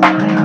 Bye.